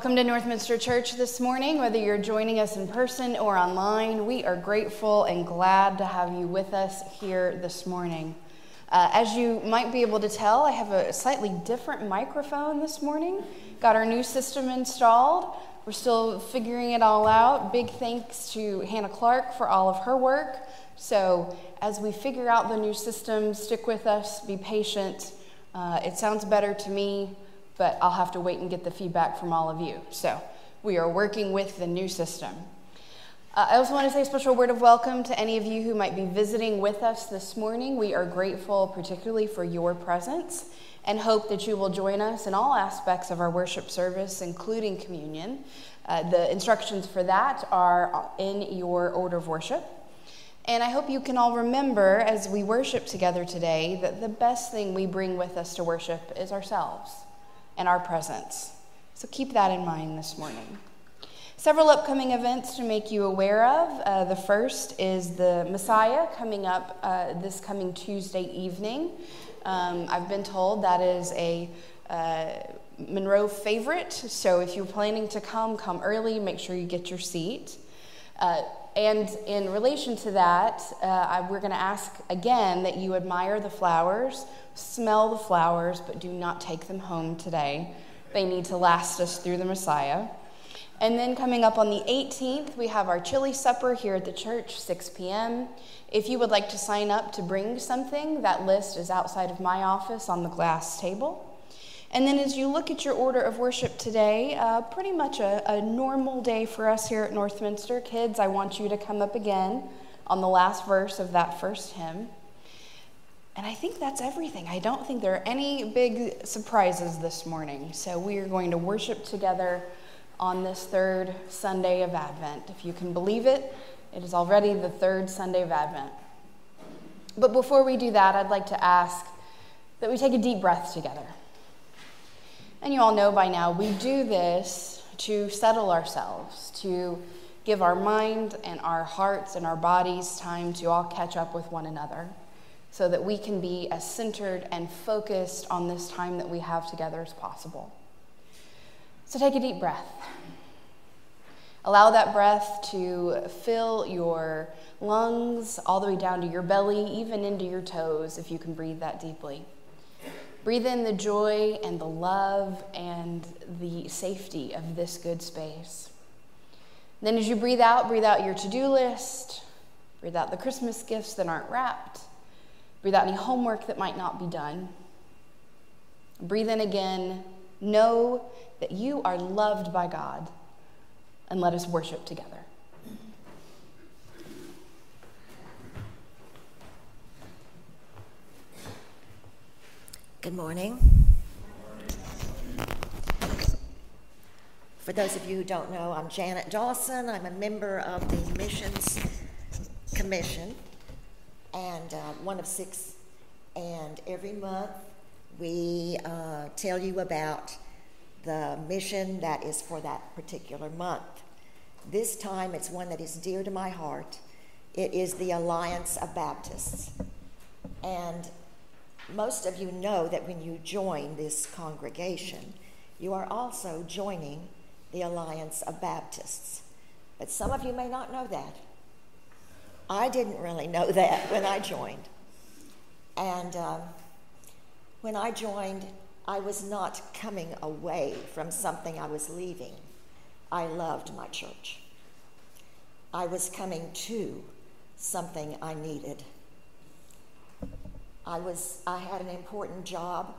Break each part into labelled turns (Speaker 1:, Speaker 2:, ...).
Speaker 1: Welcome to Northminster Church this morning. Whether you're joining us in person or online, we are grateful and glad to have you with us here this morning. Uh, as you might be able to tell, I have a slightly different microphone this morning. Got our new system installed. We're still figuring it all out. Big thanks to Hannah Clark for all of her work. So, as we figure out the new system, stick with us, be patient. Uh, it sounds better to me but I'll have to wait and get the feedback from all of you. So we are working with the new system. Uh, I also want to say a special word of welcome to any of you who might be visiting with us this morning. We are grateful, particularly for your presence, and hope that you will join us in all aspects of our worship service, including communion. Uh, the instructions for that are in your order of worship. And I hope you can all remember as we worship together today that the best thing we bring with us to worship is ourselves and our presence. So keep that in mind this morning. Several upcoming events to make you aware of. Uh, the first is the Messiah coming up uh, this coming Tuesday evening. Um, I've been told that is a uh, Monroe favorite, so if you're planning to come, come early, make sure you get your seat. Uh, and in relation to that, uh, I, we're going to ask again that you admire the flowers, smell the flowers, but do not take them home today. They need to last us through the Messiah. And then coming up on the 18th, we have our chili supper here at the church, 6 p.m. If you would like to sign up to bring something, that list is outside of my office on the glass table. And then as you look at your order of worship today, uh, pretty much a, a normal day for us here at Northminster. Kids, I want you to come up again on the last verse of that first hymn. And I think that's everything. I don't think there are any big surprises this morning. So we are going to worship together on this third Sunday of Advent. If you can believe it, it is already the third Sunday of Advent. But before we do that, I'd like to ask that we take a deep breath together. And you all know by now, we do this to settle ourselves, to give our mind and our hearts and our bodies time to all catch up with one another, so that we can be as centered and focused on this time that we have together as possible. So take a deep breath. Allow that breath to fill your lungs all the way down to your belly, even into your toes, if you can breathe that deeply. Breathe in the joy and the love and the safety of this good space. Then, as you breathe out, breathe out your to do list, breathe out the Christmas gifts that aren't wrapped, breathe out any homework that might not be done. Breathe in again. Know that you are loved by God, and let us worship together.
Speaker 2: Good morning. For those of you who don't know, I'm Janet Dawson. I'm a member of the Missions Commission and uh, one of six. And every month we uh, tell you about the mission that is for that particular month. This time it's one that is dear to my heart. It is the Alliance of Baptists. And most of you know that when you join this congregation, you are also joining the Alliance of Baptists. But some of you may not know that. I didn't really know that when I joined. And um, when I joined, I was not coming away from something I was leaving. I loved my church. I was coming to something I needed. I was I had an important job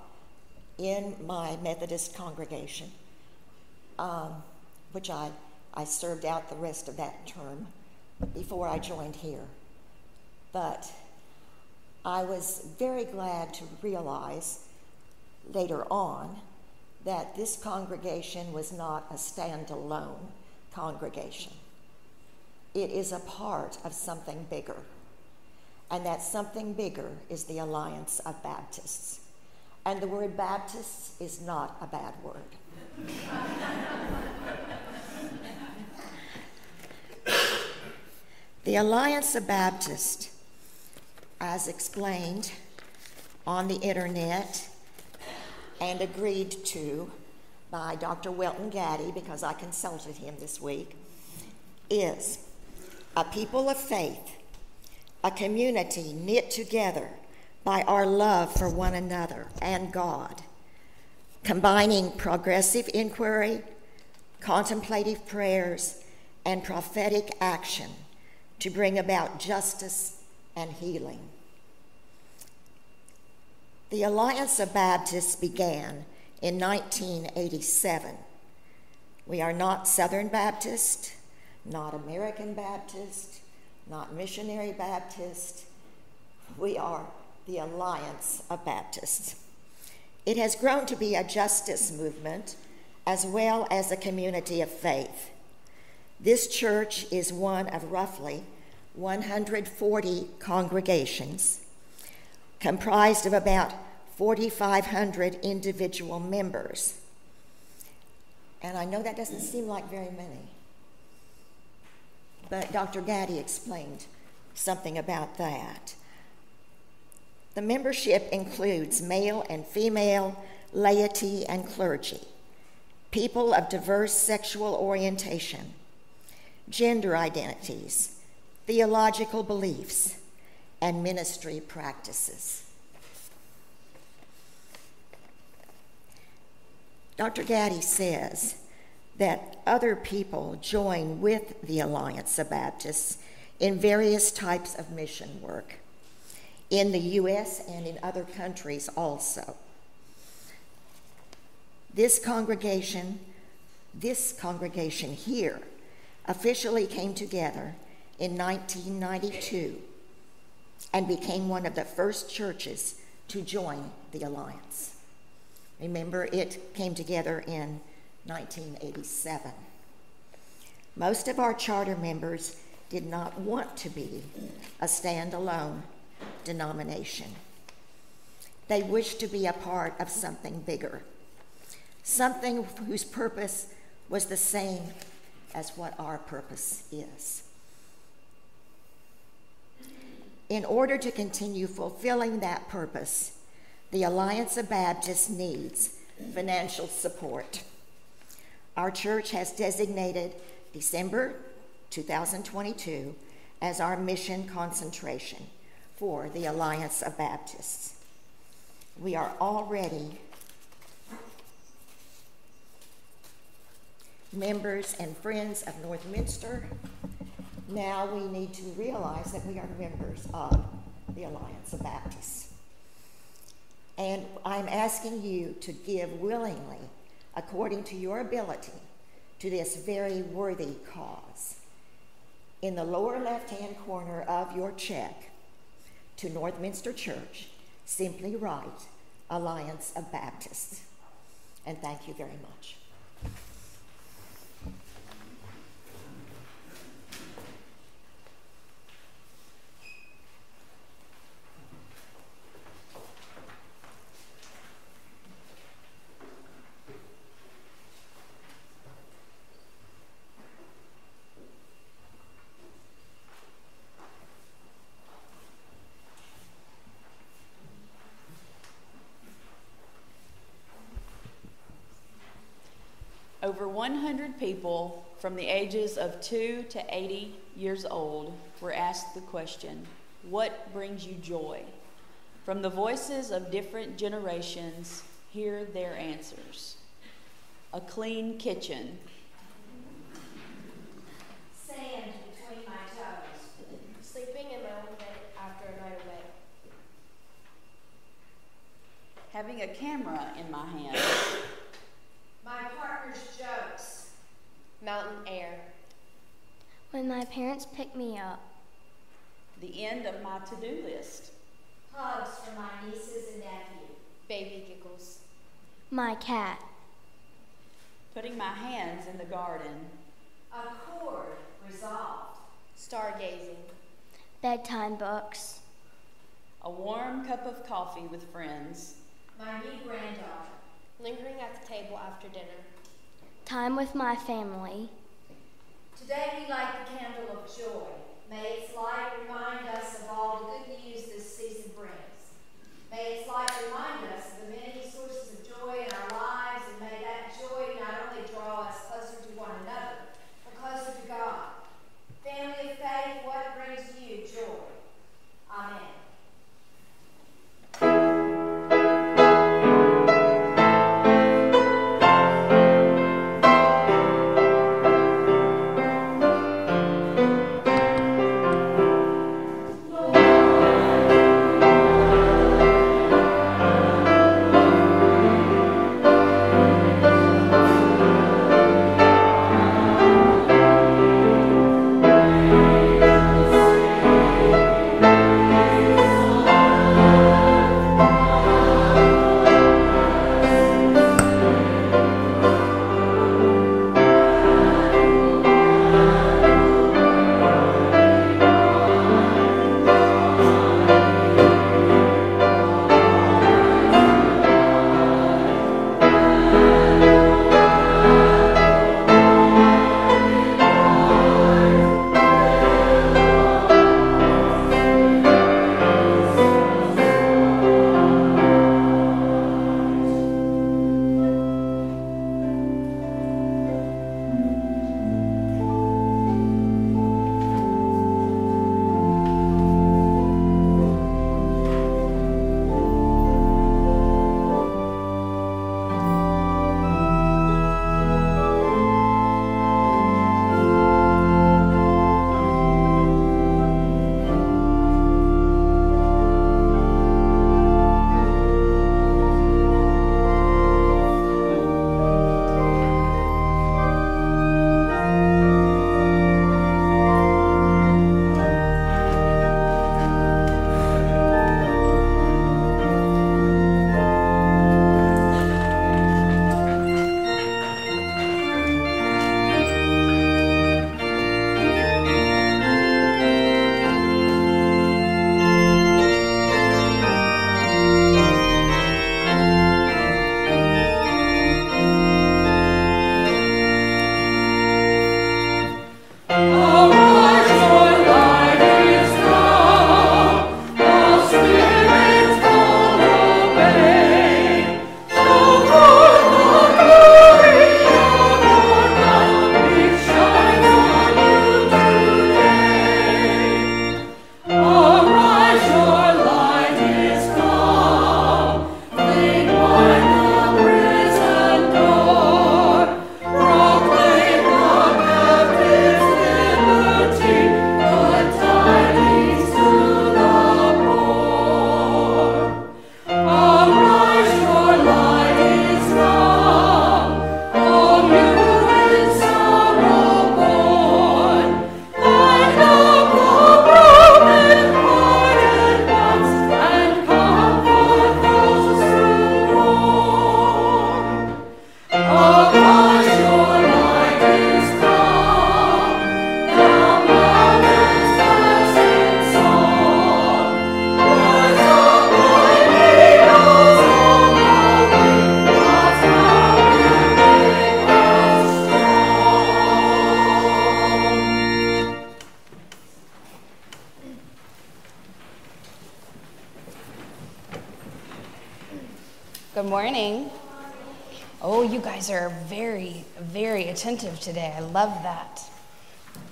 Speaker 2: in my Methodist congregation, um, which I I served out the rest of that term before I joined here. But I was very glad to realize later on that this congregation was not a standalone congregation. It is a part of something bigger and that something bigger is the Alliance of Baptists. And the word Baptists is not a bad word. the Alliance of Baptists, as explained on the internet and agreed to by Dr. Welton Gaddy, because I consulted him this week, is a people of faith, a community knit together by our love for one another and God, combining progressive inquiry, contemplative prayers, and prophetic action to bring about justice and healing. The Alliance of Baptists began in 1987. We are not Southern Baptist, not American Baptist, not Missionary Baptist. We are the Alliance of Baptists. It has grown to be a justice movement as well as a community of faith. This church is one of roughly 140 congregations comprised of about 4,500 individual members. And I know that doesn't seem like very many, but Dr. Gaddy explained something about that. The membership includes male and female, laity, and clergy, people of diverse sexual orientation, gender identities, theological beliefs, and ministry practices. Dr. Gaddy says that other people join with the Alliance of Baptists in various types of mission work in the U.S. and in other countries also. This congregation, this congregation here, officially came together in 1992 and became one of the first churches to join the Alliance. Remember, it came together in 1987. Most of our charter members did not want to be a standalone denomination. They wished to be a part of something bigger, something whose purpose was the same as what our purpose is. In order to continue fulfilling that purpose, the Alliance of Baptists needs financial support. Our church has designated December 2022 as our mission concentration for the Alliance of Baptists. We are already members and friends of Northminster now we need to realize that we are members of the Alliance of Baptists. And I'm asking you to give willingly, according to your ability, to this very worthy cause. In the lower left hand corner of your check to Northminster Church, simply write Alliance of Baptists. And thank you very much.
Speaker 3: Over 100 people from the ages of 2 to 80 years old were asked the question, What brings you joy? From the voices of different generations, hear their answers. A clean kitchen.
Speaker 4: Sand between my toes. Sleeping in my own bed after a night away.
Speaker 3: Having a camera in my hand.
Speaker 4: My partner's jokes. Mountain air.
Speaker 5: When my parents pick me up.
Speaker 3: The end of my to do list.
Speaker 4: Hugs from my nieces and nephew. Baby giggles.
Speaker 5: My cat.
Speaker 3: Putting my hands in the garden.
Speaker 4: A chord resolved. Stargazing.
Speaker 5: Bedtime books.
Speaker 3: A warm cup of coffee with friends.
Speaker 4: My new granddaughter. Lingering at the table after dinner.
Speaker 5: Time with my family.
Speaker 4: Today we light the candle of joy. May its light remind us of all the good news
Speaker 1: today. I love that.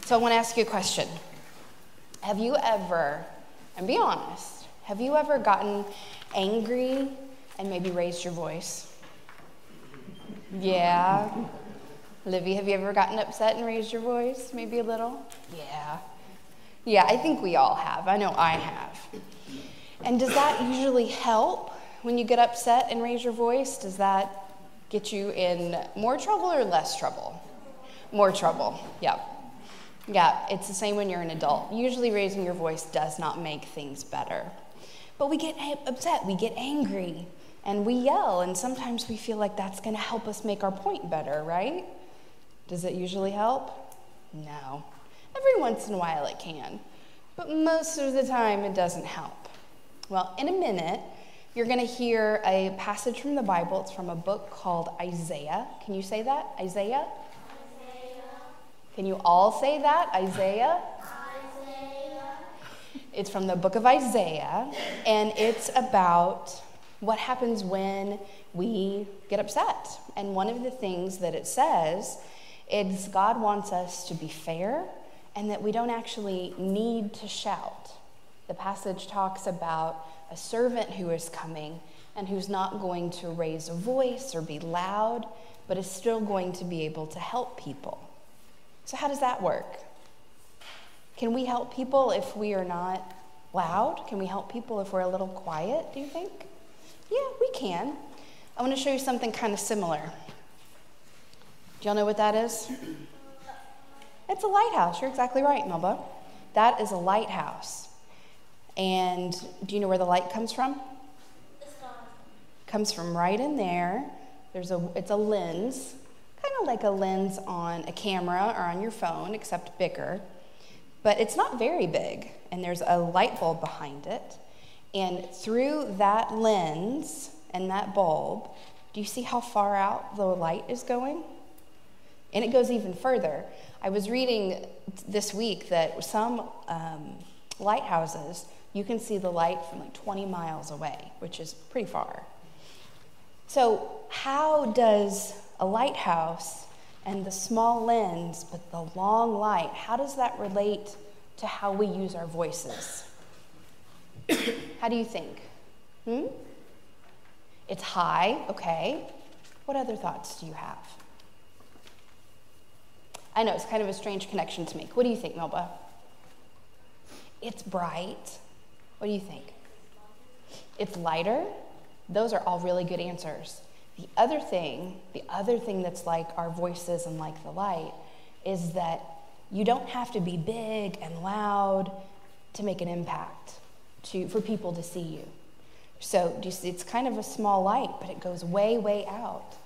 Speaker 1: So, I want to ask you a question. Have you ever, and be honest, have you ever gotten angry and maybe raised your voice? Yeah. Livy, have you ever gotten upset and raised your voice? Maybe a little? Yeah. Yeah, I think we all have. I know I have. And does that usually help when you get upset and raise your voice? Does that get you in more trouble or less trouble? More trouble, yeah. Yeah, it's the same when you're an adult. Usually, raising your voice does not make things better. But we get upset, we get angry, and we yell, and sometimes we feel like that's going to help us make our point better, right? Does it usually help? No. Every once in a while it can, but most of the time it doesn't help. Well, in a minute, you're going to hear a passage from the Bible. It's from a book called Isaiah. Can you say that? Isaiah. Can you all say that? Isaiah? Isaiah. It's from the book of Isaiah, and it's about what happens when we get upset. And one of the things that it says is God wants us to be fair and that we don't actually need to shout. The passage talks about a servant who is coming and who's not going to raise a voice or be loud, but is still going to be able to help people. So, how does that work? Can we help people if we are not loud? Can we help people if we're a little quiet, do you think? Yeah, we can. I want to show you something kind of similar. Do y'all know what that is? It's a lighthouse. You're exactly right, Melba. That is a lighthouse. And do you know where the light comes from? Comes from right in there. There's a it's a lens, kind of like a lens on a camera or on your phone, except bigger. But it's not very big, and there's a light bulb behind it. And through that lens and that bulb, do you see how far out the light is going? And it goes even further. I was reading this week that some um, lighthouses, you can see the light from like 20 miles away, which is pretty far. So, how does a lighthouse and the small lens, but the long light, how does that relate to how we use our voices? how do you think? Hmm? It's high, okay. What other thoughts do you have? I know it's kind of a strange connection to make. What do you think, Melba? It's bright. What do you think? It's lighter. Those are all really good answers. The other thing, the other thing that's like our voices and like the light is that you don't have to be big and loud to make an impact to, for people to see you. So it's kind of a small light, but it goes way, way out.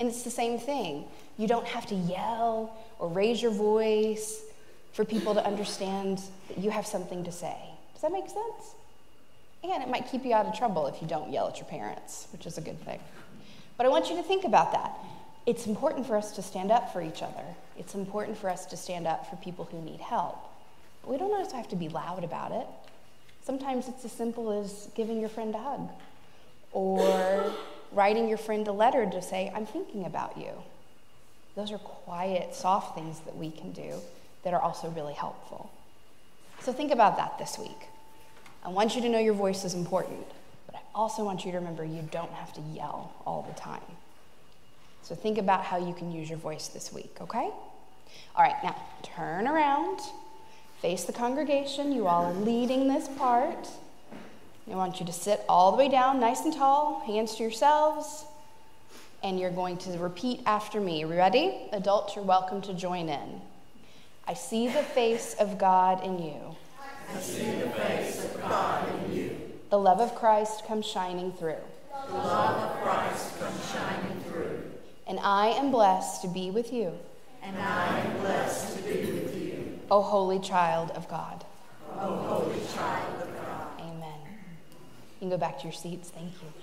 Speaker 1: And it's the same thing. You don't have to yell or raise your voice for people to understand that you have something to say. Does that make sense? And it might keep you out of trouble if you don't yell at your parents, which is a good thing. But I want you to think about that. It's important for us to stand up for each other. It's important for us to stand up for people who need help. But we don't always have to be loud about it. Sometimes it's as simple as giving your friend a hug or writing your friend a letter to say, I'm thinking about you. Those are quiet, soft things that we can do that are also really helpful. So think about that this week. I want you to know your voice is important, also want you to remember you don't have to yell all the time. So think about how you can use your voice this week, okay? All right, now turn around, face the congregation. You all are leading this part. I want you to sit all the way down, nice and tall, hands to yourselves, and you're going to repeat after me. Ready? Adults, you're welcome to join in. I see the face of God in you.
Speaker 6: I see the face of God in you.
Speaker 1: The love of Christ comes shining through.
Speaker 6: The love of Christ comes shining through.
Speaker 1: And I am blessed to be with you.
Speaker 6: And I am blessed to be with you.
Speaker 1: O holy child of God.
Speaker 6: O holy child of God.
Speaker 1: Amen. You can go back to your seats. Thank you.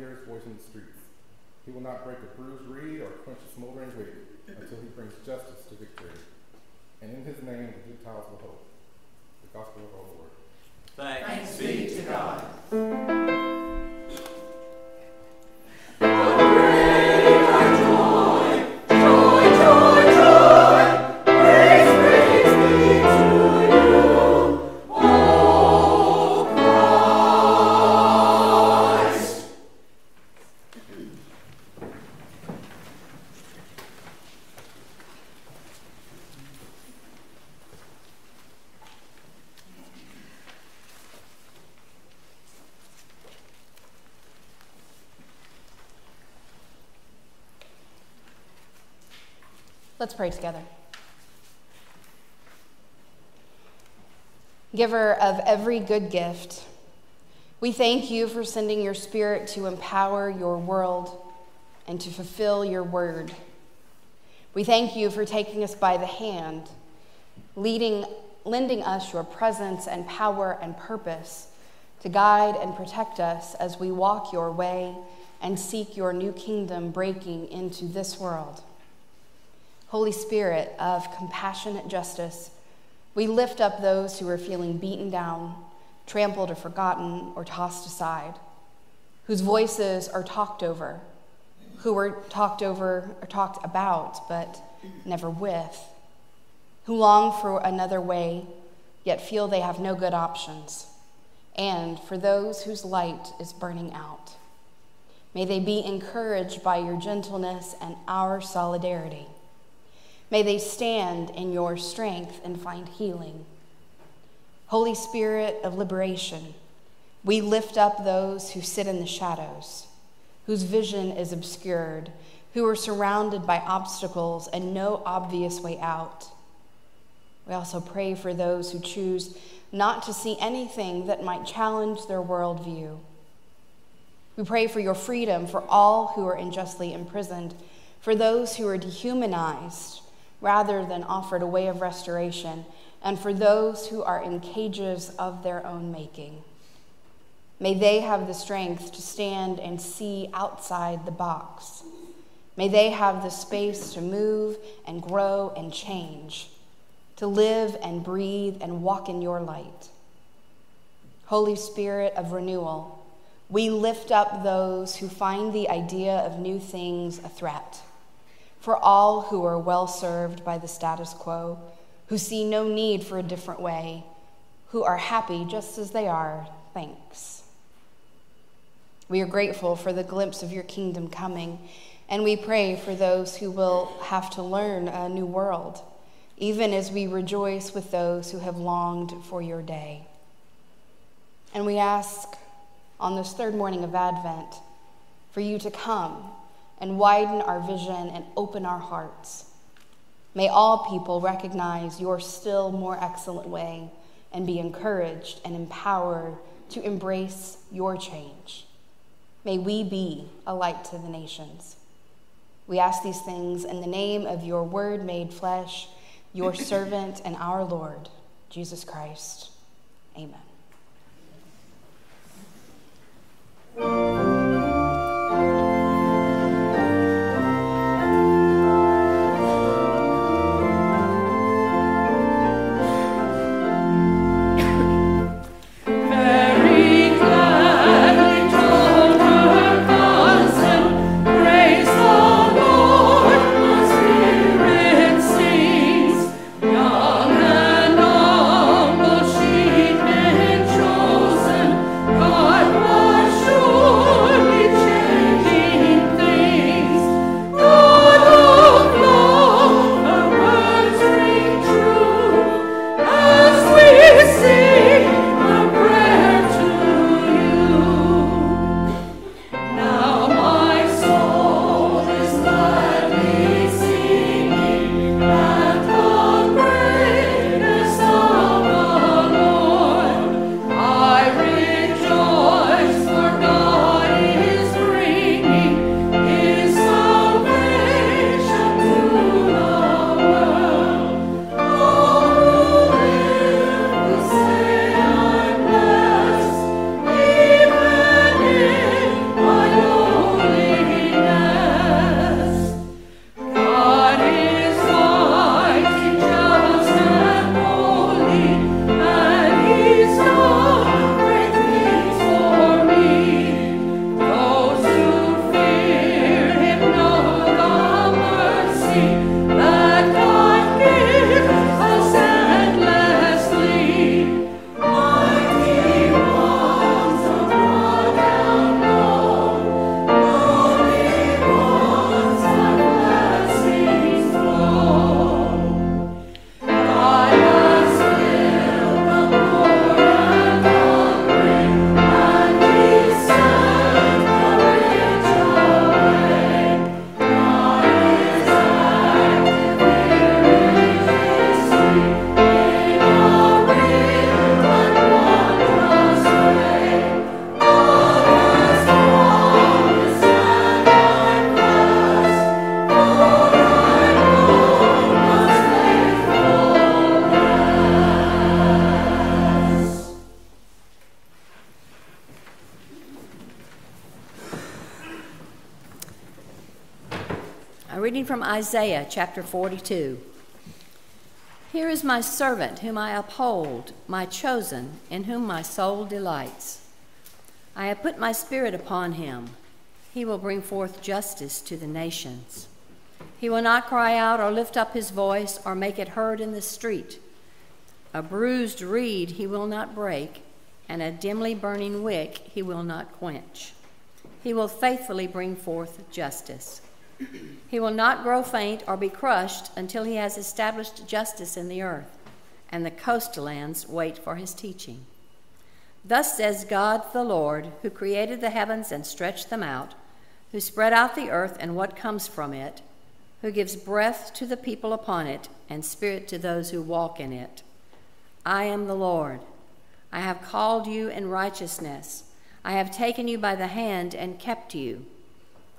Speaker 7: Hear his voice in the streets. He will not break a bruised reed or quench a smoldering wick until he brings justice to victory. And in his name the Gentiles will hope. The gospel of our Lord.
Speaker 6: Thanks be to God.
Speaker 1: Pray together. Giver of every good gift, we thank you for sending your Spirit to empower your world and to fulfill your word. We thank you for taking us by the hand, leading, lending us your presence and power and purpose to guide and protect us as we walk your way and seek your new kingdom breaking into this world. Holy Spirit of compassionate justice, we lift up those who are feeling beaten down, trampled or forgotten or tossed aside, whose voices are talked over, who are talked over or talked about but never with, who long for another way yet feel they have no good options, and for those whose light is burning out. May they be encouraged by your gentleness and our solidarity. May they stand in your strength and find healing. Holy Spirit of liberation, we lift up those who sit in the shadows, whose vision is obscured, who are surrounded by obstacles and no obvious way out. We also pray for those who choose not to see anything that might challenge their worldview. We pray for your freedom for all who are unjustly imprisoned, for those who are dehumanized rather than offered a way of restoration, and for those who are in cages of their own making. May they have the strength to stand and see outside the box. May they have the space to move and grow and change, to live and breathe and walk in your light. Holy Spirit of renewal, we lift up those who find the idea of new things a threat for all who are well served by the status quo, who see no need for a different way, who are happy just as they are. Thanks. We are grateful for the glimpse of your kingdom coming, and we pray for those who will have to learn a new world, even as we rejoice with those who have longed for your day. And we ask on this third morning of Advent for you to come and widen our vision and open our hearts. May all people recognize your still more excellent way and be encouraged and empowered to embrace your change. May we be a light to the nations. We ask these things in the name of your word made flesh, your servant and our Lord, Jesus Christ. Amen.
Speaker 8: From Isaiah chapter 42. Here is my servant whom I uphold, my chosen, in whom my soul delights. I have put my spirit upon him. He will bring forth justice to the nations. He will not cry out or lift up his voice or make it heard in the street. A bruised reed he will not break, and a dimly burning wick he will not quench. He will faithfully bring forth justice. He will not grow faint or be crushed until he has established justice in the earth, and the coastlands wait for his teaching. Thus says God the Lord, who created the heavens and stretched them out, who spread out the earth and what comes from it, who gives breath to the people upon it and spirit to those who walk in it. I am the Lord. I have called you in righteousness. I have taken you by the hand and kept you.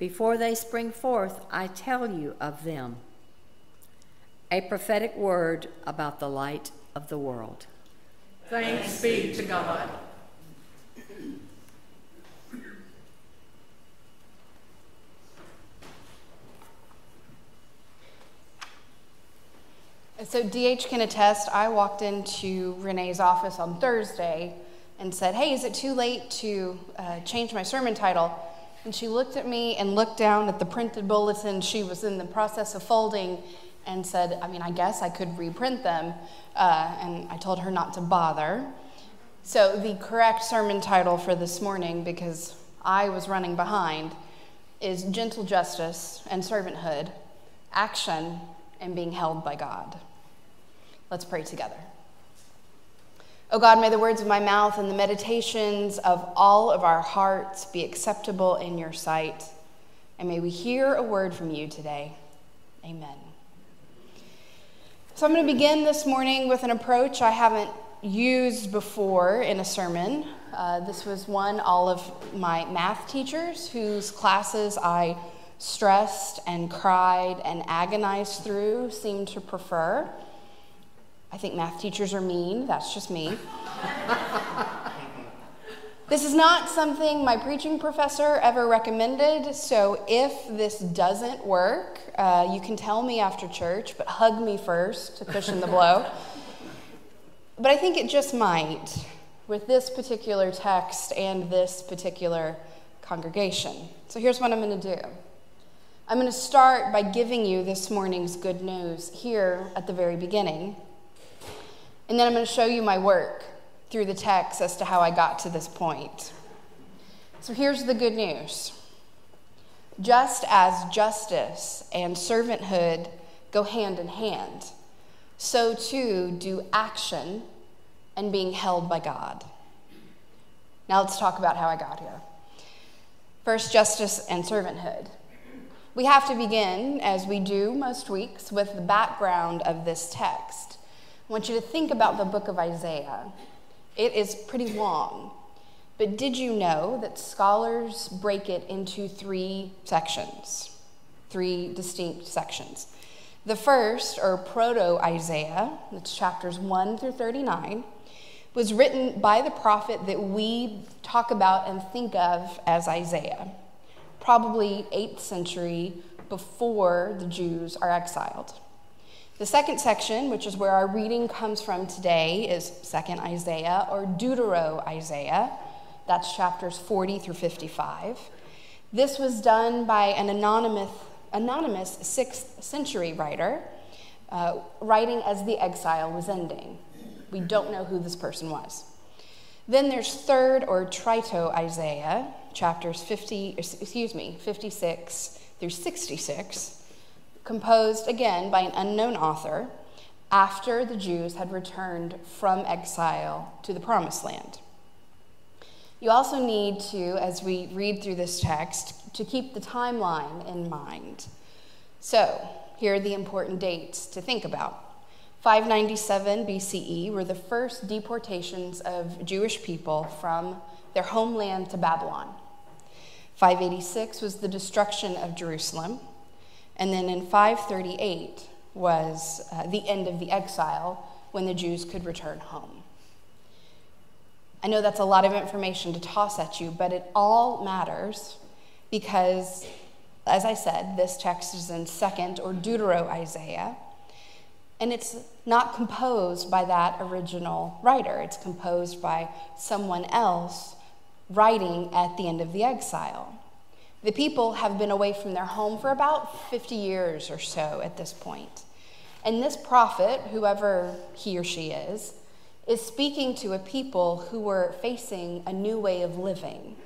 Speaker 8: Before they spring forth, I tell you of them. A prophetic word about the light of the world.
Speaker 6: Thanks be to God.
Speaker 1: So, DH can attest, I walked into Renee's office on Thursday and said, Hey, is it too late to uh, change my sermon title? And she looked at me and looked down at the printed bulletin she was in the process of folding and said, I mean, I guess I could reprint them. Uh, and I told her not to bother. So, the correct sermon title for this morning, because I was running behind, is Gentle Justice and Servanthood Action and Being Held by God. Let's pray together. O oh God, may the words of my mouth and the meditations of all of our hearts be acceptable in your sight. And may we hear a word from you today. Amen. So I'm going to begin this morning with an approach I haven't used before in a sermon. Uh, this was one all of my math teachers whose classes I stressed and cried and agonized through seemed to prefer. I think math teachers are mean. That's just me. this is not something my preaching professor ever recommended, so if this doesn't work, uh, you can tell me after church, but hug me first to cushion the blow. but I think it just might with this particular text and this particular congregation. So here's what I'm going to do. I'm going to start by giving you this morning's good news here at the very beginning. And then I'm going to show you my work through the text as to how I got to this point. So here's the good news just as justice and servanthood go hand in hand, so too do action and being held by God. Now let's talk about how I got here. First, justice and servanthood. We have to begin, as we do most weeks, with the background of this text. I want you to think about the book of Isaiah. It is pretty long. But did you know that scholars break it into three sections? Three distinct sections. The first, or Proto Isaiah, that's chapters 1 through 39, was written by the prophet that we talk about and think of as Isaiah, probably 8th century before the Jews are exiled. The second section, which is where our reading comes from today, is 2nd Isaiah or Deutero Isaiah. That's chapters 40 through 55. This was done by an anonymous, anonymous 6th century writer, uh, writing as the exile was ending. We don't know who this person was. Then there's 3rd or Trito Isaiah, chapters 50, excuse me, 56 through 66 composed again by an unknown author after the Jews had returned from exile to the Promised Land. You also need to, as we read through this text, to keep the timeline in mind. So, here are the important dates to think about. 597 BCE were the first deportations of Jewish people from their homeland to Babylon. 586 was the destruction of Jerusalem. And then in 538 was uh, the end of the exile when the Jews could return home. I know that's a lot of information to toss at you, but it all matters because, as I said, this text is in 2nd or Deutero Isaiah, and it's not composed by that original writer. It's composed by someone else writing at the end of the exile. The people have been away from their home for about 50 years or so at this point. And this prophet, whoever he or she is, is speaking to a people who were facing a new way of living.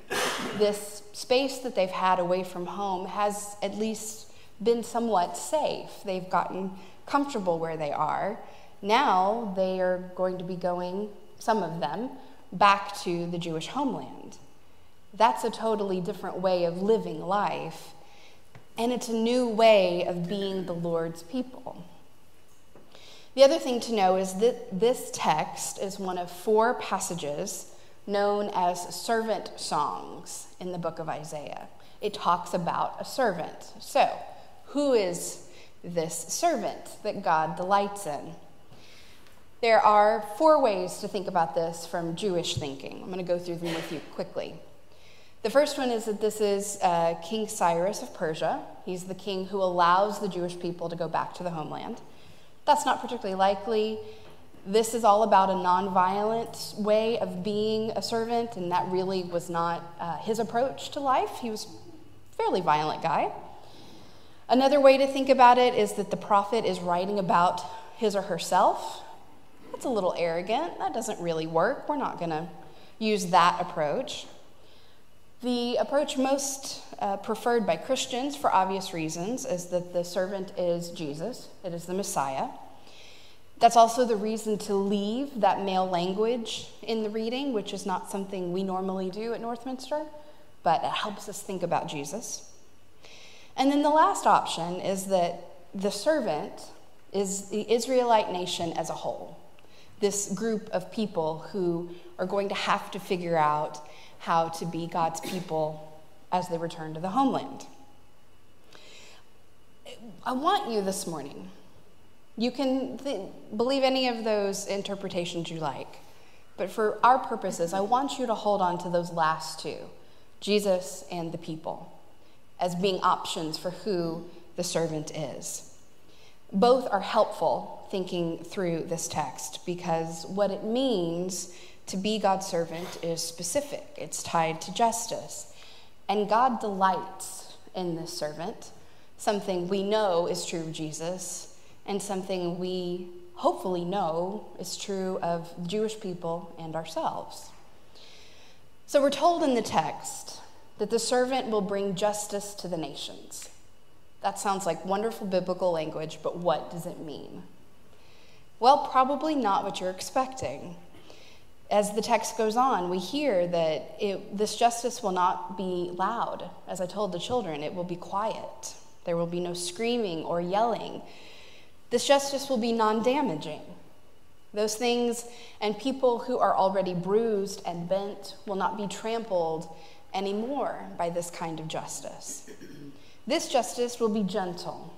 Speaker 1: This space that they've had away from home has at least been somewhat safe. They've gotten comfortable where they are. Now they are going to be going, some of them, back to the Jewish homeland. That's a totally different way of living life, and it's a new way of being the Lord's people. The other thing to know is that this text is one of four passages known as servant songs in the book of Isaiah. It talks about a servant. So, who is this servant that God delights in? There are four ways to think about this from Jewish thinking. I'm going to go through them with you quickly. The first one is that this is uh, King Cyrus of Persia. He's the king who allows the Jewish people to go back to the homeland. That's not particularly likely. This is all about a nonviolent way of being a servant, and that really was not uh, his approach to life. He was a fairly violent guy. Another way to think about it is that the prophet is writing about his or herself. That's a little arrogant. That doesn't really work. We're not going to use that approach. The approach most uh, preferred by Christians, for obvious reasons, is that the servant is Jesus, it is the Messiah. That's also the reason to leave that male language in the reading, which is not something we normally do at Northminster, but it helps us think about Jesus. And then the last option is that the servant is the Israelite nation as a whole, this group of people who are going to have to figure out how to be God's people as they return to the homeland. I want you this morning. You can th- believe any of those interpretations you like, but for our purposes, I want you to hold on to those last two Jesus and the people as being options for who the servant is. Both are helpful thinking through this text because what it means to be God's servant is specific, it's tied to justice. And God delights in this servant, something we know is true of Jesus, and something we hopefully know is true of Jewish people and ourselves. So we're told in the text that the servant will bring justice to the nations. That sounds like wonderful biblical language, but what does it mean? Well, probably not what you're expecting as the text goes on, we hear that it, this justice will not be loud. As I told the children, it will be quiet. There will be no screaming or yelling. This justice will be non damaging. Those things and people who are already bruised and bent will not be trampled anymore by this kind of justice. This justice will be gentle.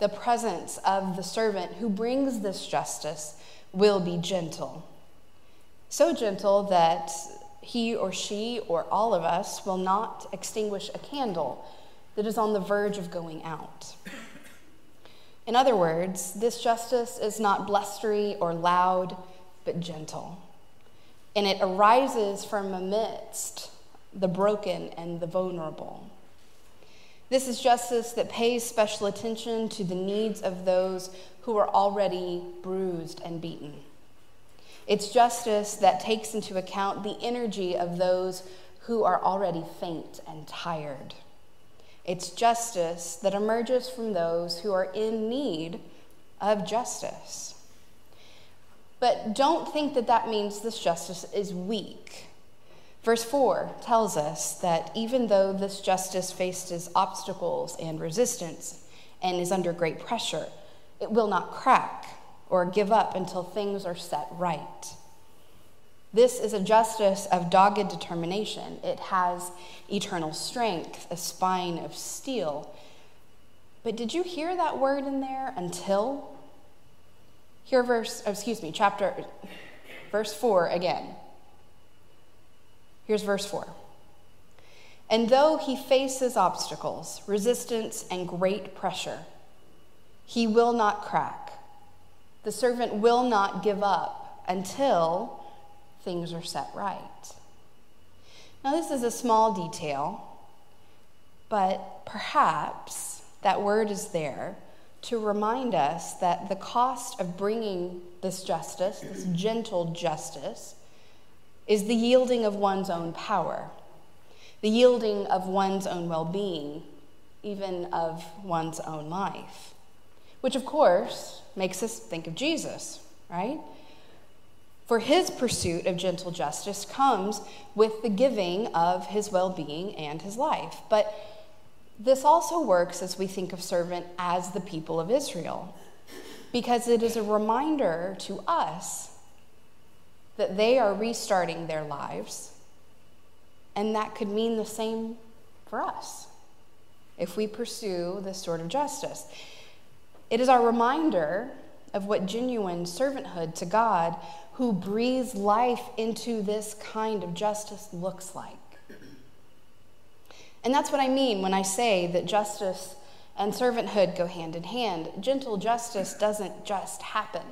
Speaker 1: The presence of the servant who brings this justice will be gentle so gentle that he or she or all of us will not extinguish a candle that is on the verge of going out. In other words, this justice is not blustery or loud, but gentle. And it arises from amidst the broken and the vulnerable. This is justice that pays special attention to the needs of those who are already bruised and beaten. It's justice that takes into account the energy of those who are already faint and tired. It's justice that emerges from those who are in need of justice. But don't think that that means this justice is weak. Verse 4 tells us that even though this justice faces obstacles and resistance, and is under great pressure. It will not crack or give up until things are set right. This is a justice of dogged determination. It has eternal strength, a spine of steel. But did you hear that word in there until? Here, verse, oh, excuse me, chapter, verse 4 again. Here's verse 4. And though he faces obstacles, resistance, and great pressure, he will not crack. The servant will not give up until things are set right. Now, this is a small detail, but perhaps that word is there to remind us that the cost of bringing this justice, this gentle justice, is the yielding of one's own power, the yielding of one's own well being, even of one's own life. Which, of course, makes us think of Jesus, right? For his pursuit of gentle justice comes with the giving of his well being and his life. But this also works as we think of servant as the people of Israel, because it is a reminder to us that they are restarting their lives, and that could mean the same for us if we pursue this sort of justice. It is our reminder of what genuine servanthood to God who breathes life into this kind of justice looks like. And that's what I mean when I say that justice and servanthood go hand in hand. Gentle justice doesn't just happen,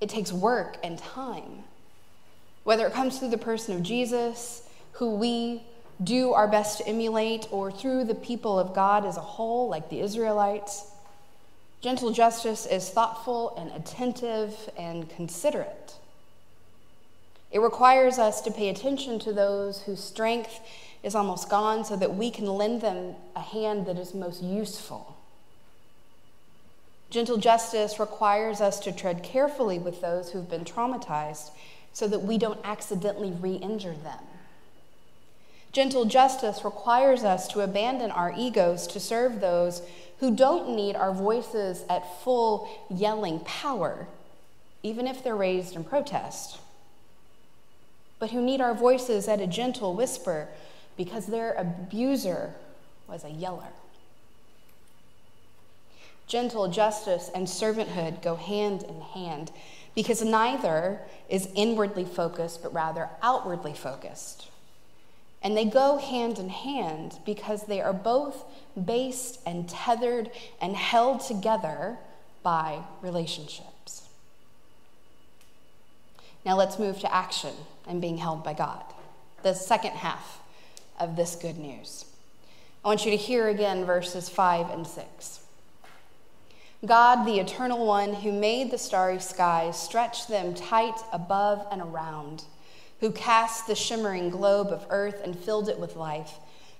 Speaker 1: it takes work and time. Whether it comes through the person of Jesus, who we do our best to emulate, or through the people of God as a whole, like the Israelites, gentle justice is thoughtful and attentive and considerate. It requires us to pay attention to those whose strength is almost gone so that we can lend them a hand that is most useful. Gentle justice requires us to tread carefully with those who've been traumatized so that we don't accidentally re injure them. Gentle justice requires us to abandon our egos to serve those who don't need our voices at full yelling power, even if they're raised in protest, but who need our voices at a gentle whisper because their abuser was a yeller. Gentle justice and servanthood go hand in hand because neither is inwardly focused, but rather outwardly focused. And they go hand in hand because they are both based and tethered and held together by relationships. Now let's move to action and being held by God, the second half of this good news. I want you to hear again verses 5 and 6. God, the eternal one who made the starry skies, stretched them tight above and around, who cast the shimmering globe of earth and filled it with life,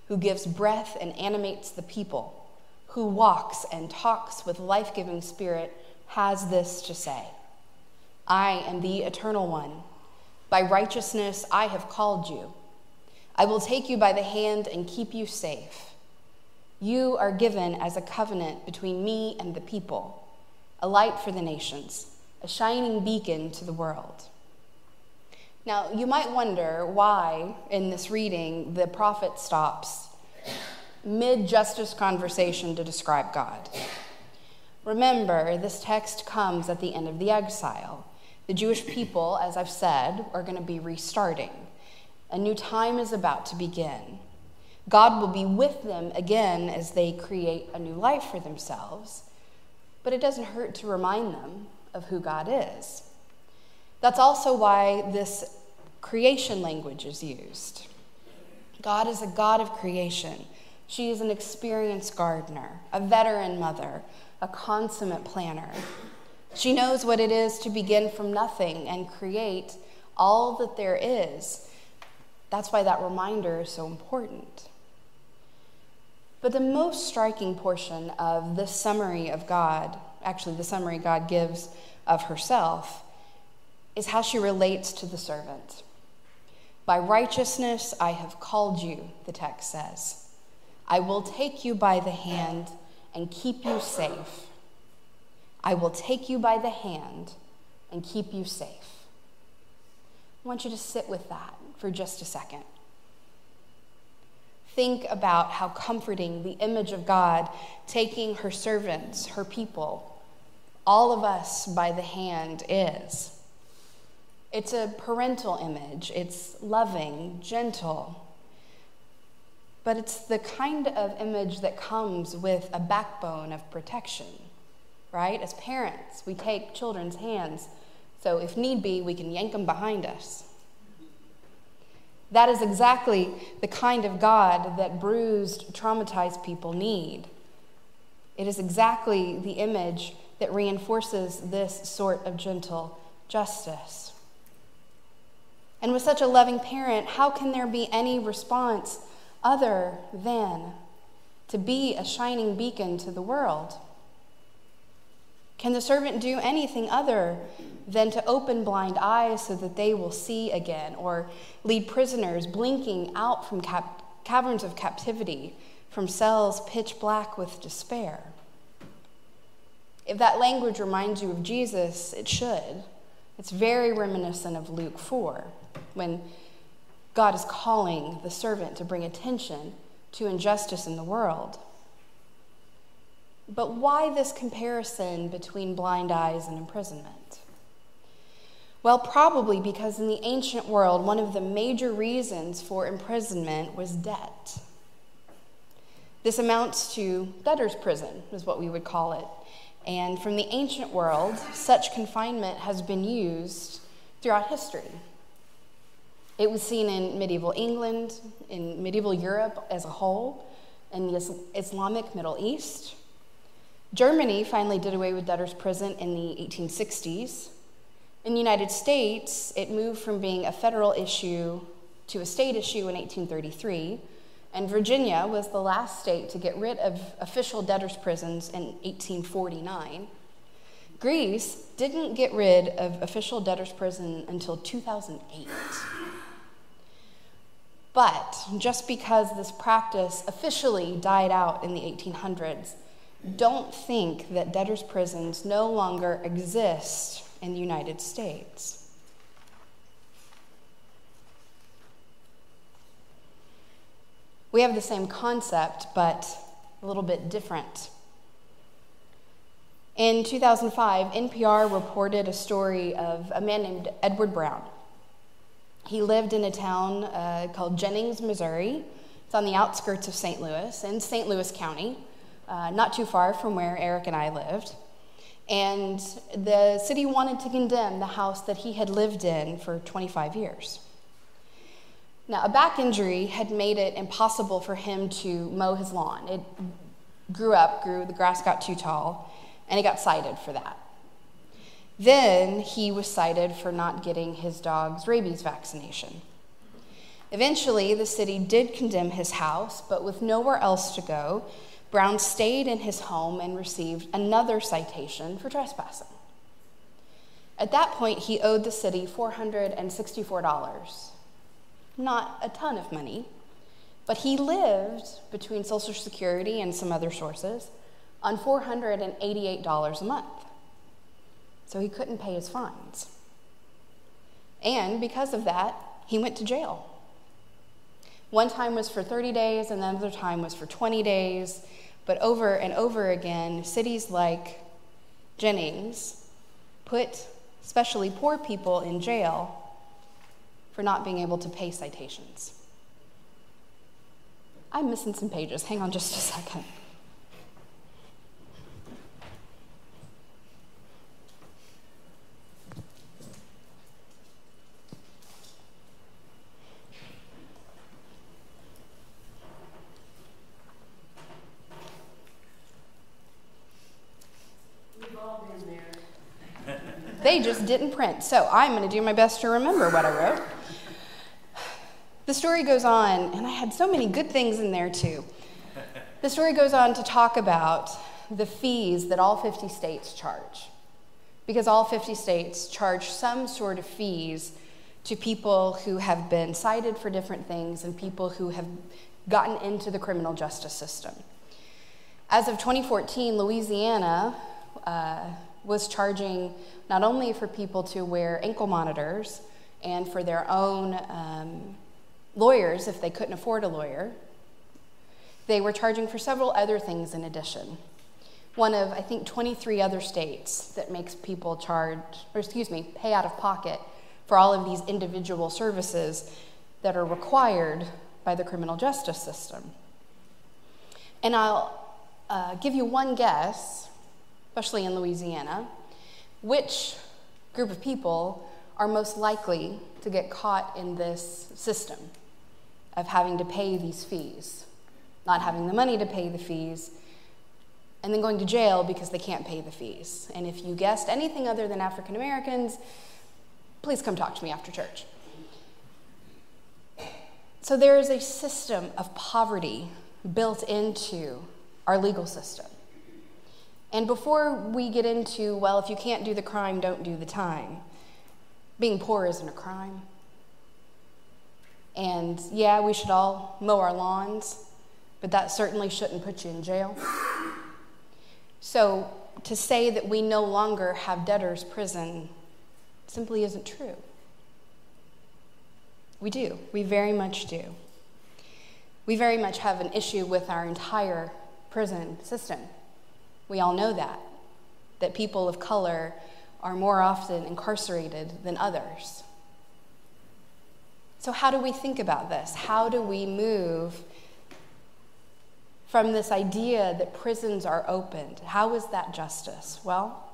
Speaker 1: who gives breath and animates the people, who walks and talks with life giving spirit, has this to say I am the eternal one. By righteousness I have called you. I will take you by the hand and keep you safe. You are given as a covenant between me and the people, a light for the nations, a shining beacon to the world. Now, you might wonder why in this reading the prophet stops mid justice conversation to describe God. Remember, this text comes at the end of the exile. The Jewish people, as I've said, are going to be restarting. A new time is about to begin. God will be with them again as they create a new life for themselves, but it doesn't hurt to remind them of who God is. That's also why this creation language is used. God is a God of creation. She is an experienced gardener, a veteran mother, a consummate planner. She knows what it is to begin from nothing and create all that there is that's why that reminder is so important. But the most striking portion of this summary of God, actually, the summary God gives of herself, is how she relates to the servant. By righteousness I have called you, the text says. I will take you by the hand and keep you safe. I will take you by the hand and keep you safe. I want you to sit with that for just a second. Think about how comforting the image of God taking her servants, her people, all of us by the hand is. It's a parental image, it's loving, gentle, but it's the kind of image that comes with a backbone of protection, right? As parents, we take children's hands, so if need be, we can yank them behind us. That is exactly the kind of God that bruised, traumatized people need. It is exactly the image that reinforces this sort of gentle justice. And with such a loving parent, how can there be any response other than to be a shining beacon to the world? Can the servant do anything other than to open blind eyes so that they will see again, or lead prisoners blinking out from cap- caverns of captivity, from cells pitch black with despair? If that language reminds you of Jesus, it should. It's very reminiscent of Luke 4, when God is calling the servant to bring attention to injustice in the world. But why this comparison between blind eyes and imprisonment? Well, probably because in the ancient world, one of the major reasons for imprisonment was debt. This amounts to debtor's prison, is what we would call it. And from the ancient world, such confinement has been used throughout history. It was seen in medieval England, in medieval Europe as a whole, in the Islamic Middle East. Germany finally did away with debtor's prison in the 1860s. In the United States, it moved from being a federal issue to a state issue in 1833, and Virginia was the last state to get rid of official debtor's prisons in 1849. Greece didn't get rid of official debtor's prison until 2008. But just because this practice officially died out in the 1800s, don't think that debtor's prisons no longer exist in the United States. We have the same concept, but a little bit different. In 2005, NPR reported a story of a man named Edward Brown. He lived in a town uh, called Jennings, Missouri. It's on the outskirts of St. Louis, in St. Louis County, uh, not too far from where Eric and I lived. And the city wanted to condemn the house that he had lived in for 25 years. Now, a back injury had made it impossible for him to mow his lawn. It grew up, grew, the grass got too tall, and he got cited for that. Then he was cited for not getting his dog's rabies vaccination. Eventually, the city did condemn his house, but with nowhere else to go, Brown stayed in his home and received another citation for trespassing. At that point, he owed the city $464. Not a ton of money, but he lived between Social Security and some other sources on $488 a month. So he couldn't pay his fines. And because of that, he went to jail. One time was for 30 days, and another time was for 20 days. But over and over again, cities like Jennings put especially poor people in jail for not being able to pay citations. I'm missing some pages. Hang on just a second. They just didn't print. So I'm going to do my best to remember what I wrote. The story goes on, and I had so many good things in there too. The story goes on to talk about the fees that all 50 states charge. Because all 50 states charge some sort of fees to people who have been cited for different things and people who have gotten into the criminal justice system. As of 2014, Louisiana uh, was charging not only for people to wear ankle monitors and for their own um, lawyers if they couldn't afford a lawyer, they were charging for several other things in addition. One of, I think, 23 other states that makes people charge, or excuse me, pay out of pocket for all of these individual services that are required by the criminal justice system. And I'll uh, give you one guess, especially in Louisiana, which group of people are most likely to get caught in this system of having to pay these fees, not having the money to pay the fees, and then going to jail because they can't pay the fees. And if you guessed anything other than African Americans, please come talk to me after church. So there is a system of poverty built into our legal system. And before we get into, well, if you can't do the crime, don't do the time, being poor isn't a crime. And yeah, we should all mow our lawns, but that certainly shouldn't put you in jail. So to say that we no longer have debtors' prison simply isn't true. We do. We very much do. We very much have an issue with our entire prison system. We all know that, that people of color are more often incarcerated than others. So, how do we think about this? How do we move from this idea that prisons are opened? How is that justice? Well,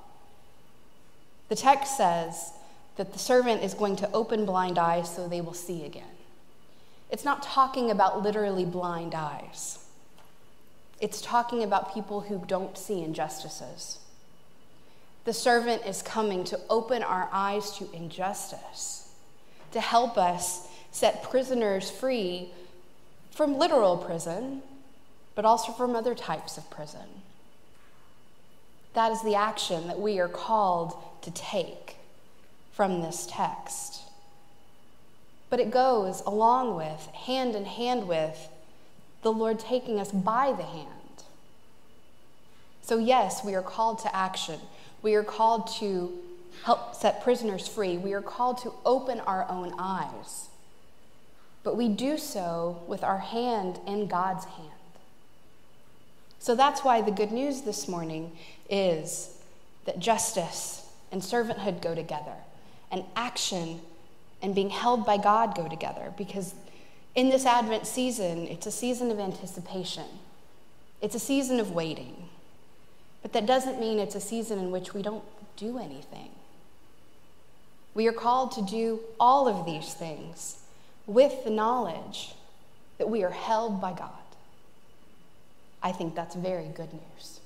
Speaker 1: the text says that the servant is going to open blind eyes so they will see again. It's not talking about literally blind eyes. It's talking about people who don't see injustices. The servant is coming to open our eyes to injustice, to help us set prisoners free from literal prison, but also from other types of prison. That is the action that we are called to take from this text. But it goes along with, hand in hand with, the Lord taking us by the hand. So, yes, we are called to action. We are called to help set prisoners free. We are called to open our own eyes. But we do so with our hand in God's hand. So that's why the good news this morning is that justice and servanthood go together, and action and being held by God go together, because in this Advent season, it's a season of anticipation, it's a season of waiting. But that doesn't mean it's a season in which we don't do anything. We are called to do all of these things with the knowledge that we are held by God. I think that's very good news.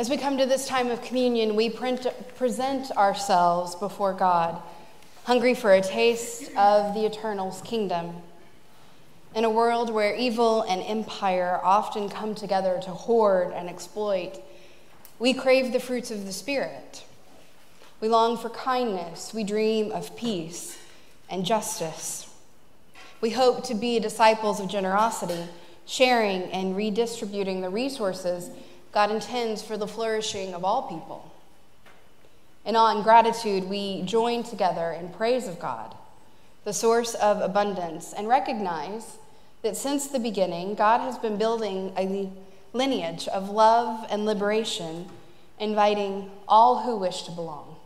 Speaker 1: As we come to this time of communion, we print, present ourselves before God, hungry for a taste of the eternal's kingdom. In a world where evil and empire often come together to hoard and exploit, we crave the fruits of the Spirit. We long for kindness, we dream of peace and justice. We hope to be disciples of generosity, sharing and redistributing the resources God intends for the flourishing of all people. In awe and gratitude, we join together in praise of God, the source of abundance, and recognize that since the beginning, God has been building a lineage of love and liberation, inviting all who wish to belong.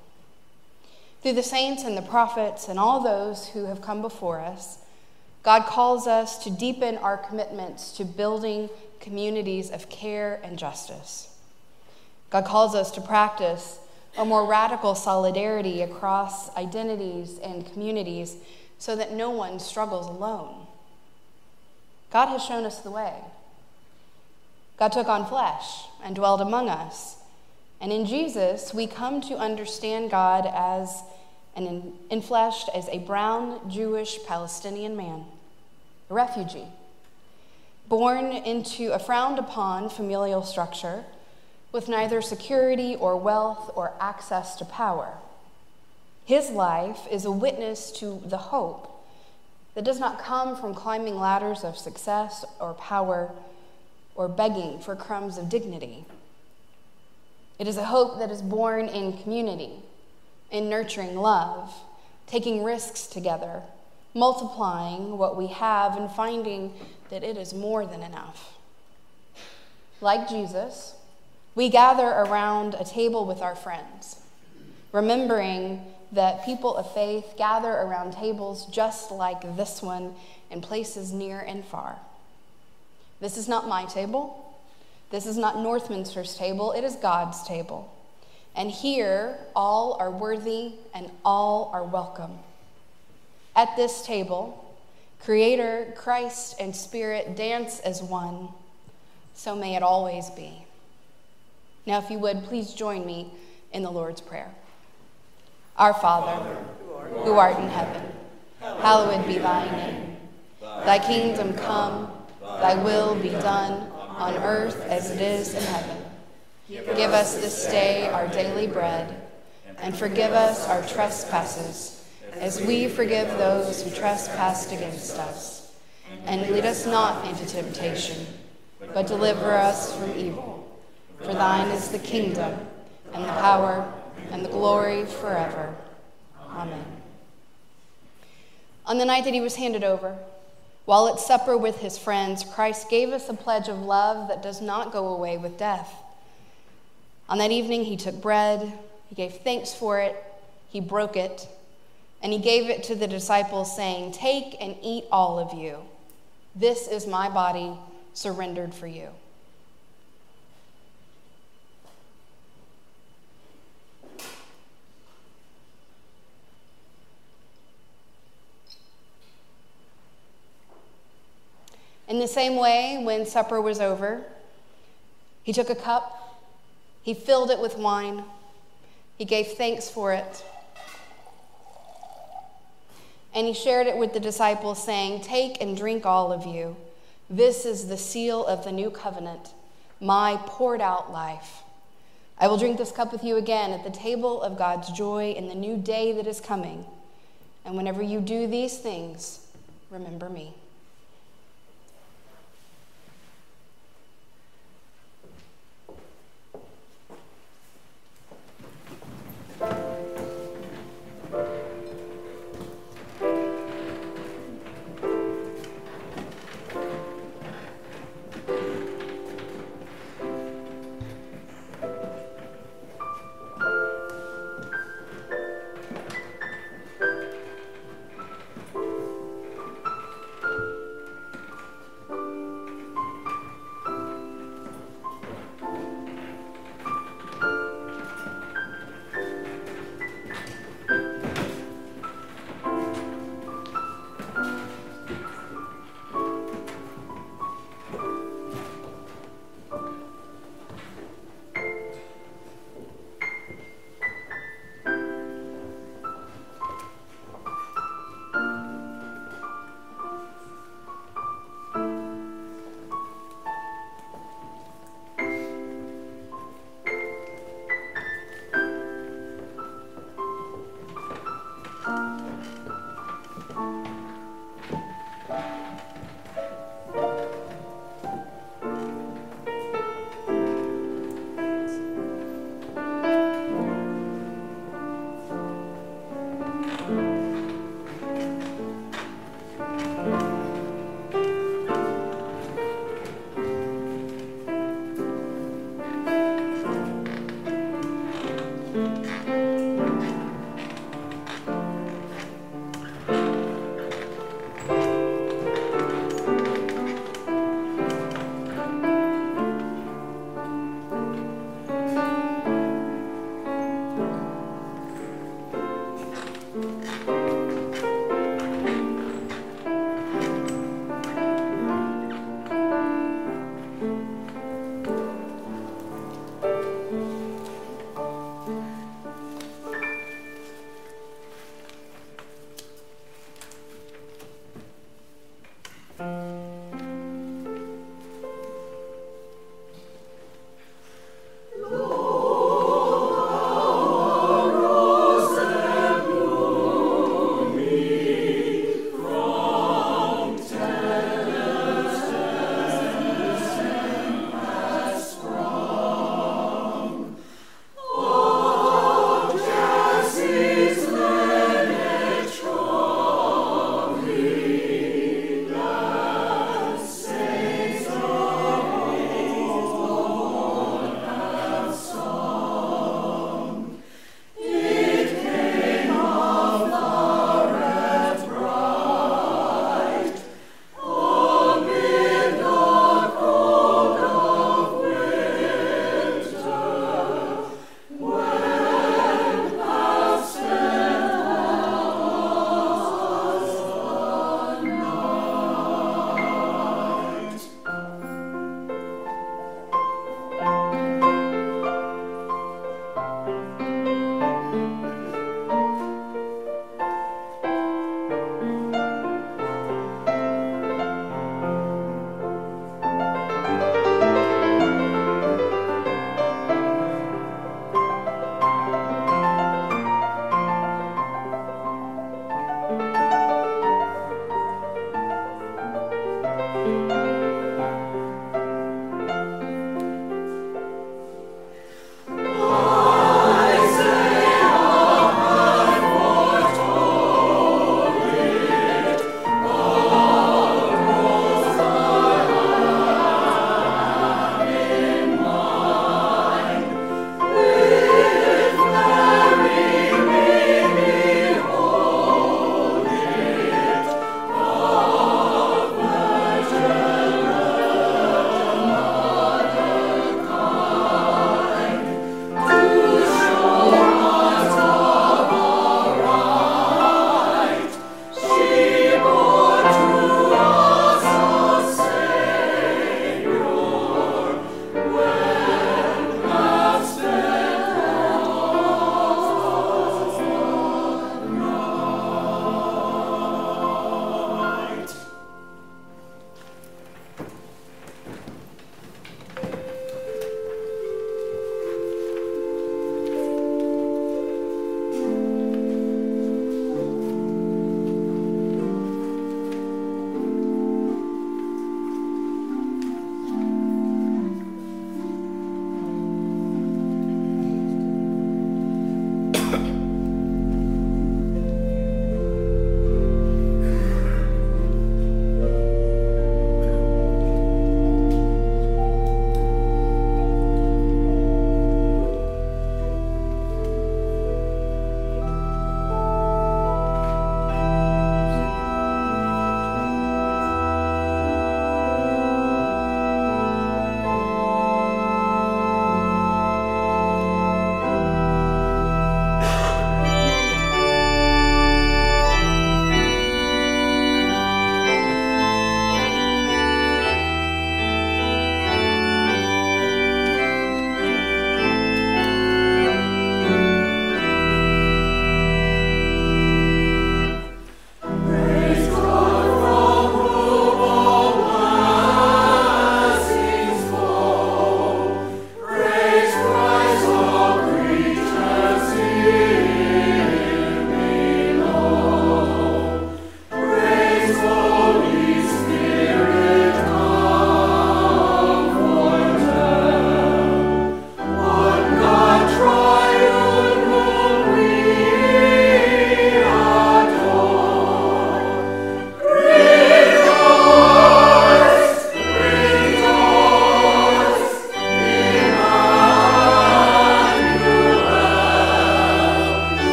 Speaker 1: Through the saints and the prophets and all those who have come before us, God calls us to deepen our commitments to building communities of care and justice. God calls us to practice a more radical solidarity across identities and communities so that no one struggles alone. God has shown us the way. God took on flesh and dwelled among us. And in Jesus, we come to understand God as an infleshed as a brown Jewish Palestinian man, a refugee, born into a frowned upon familial structure with neither security or wealth or access to power. His life is a witness to the hope that does not come from climbing ladders of success or power or begging for crumbs of dignity. It is a hope that is born in community, in nurturing love, taking risks together, multiplying what we have, and finding that it is more than enough. Like Jesus, we gather around a table with our friends, remembering that people of faith gather around tables just like this one in places near and far. This is not my table. This is not Northminster's table. It is God's table. And here, all are worthy and all are welcome. At this table, Creator, Christ, and Spirit dance as one. So may it always be. Now, if you would, please join me in the Lord's Prayer. Our Father, who art in heaven, hallowed be thy name. Thy kingdom come, thy will be done on earth as it is in heaven. Give us this day our daily bread, and forgive us our trespasses, as we forgive those who trespass against us. And lead us not into temptation, but deliver us from evil. For thine is the kingdom, and the power, and the glory forever. Amen. On the night that he was handed over, while at supper with his friends, Christ gave us a pledge of love that does not go away with death. On that evening, he took bread, he gave thanks for it, he broke it, and he gave it to the disciples, saying, Take and eat all of you. This is my body surrendered for you. In the same way, when supper was over, he took a cup, he filled it with wine, he gave thanks for it, and he shared it with the disciples, saying, Take and drink all of you. This is the seal of the new covenant, my poured out life. I will drink this cup with you again at the table of God's joy in the new day that is coming. And whenever you do these things, remember me.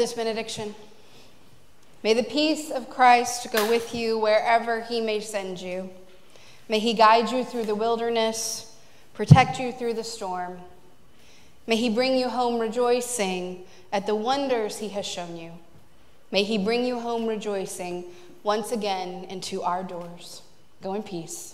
Speaker 1: This benediction. May the peace of Christ go with you wherever he may send you. May he guide you through the wilderness, protect you through the storm. May he bring you home rejoicing at the wonders he has shown you. May he bring you home rejoicing once again into our doors. Go in peace.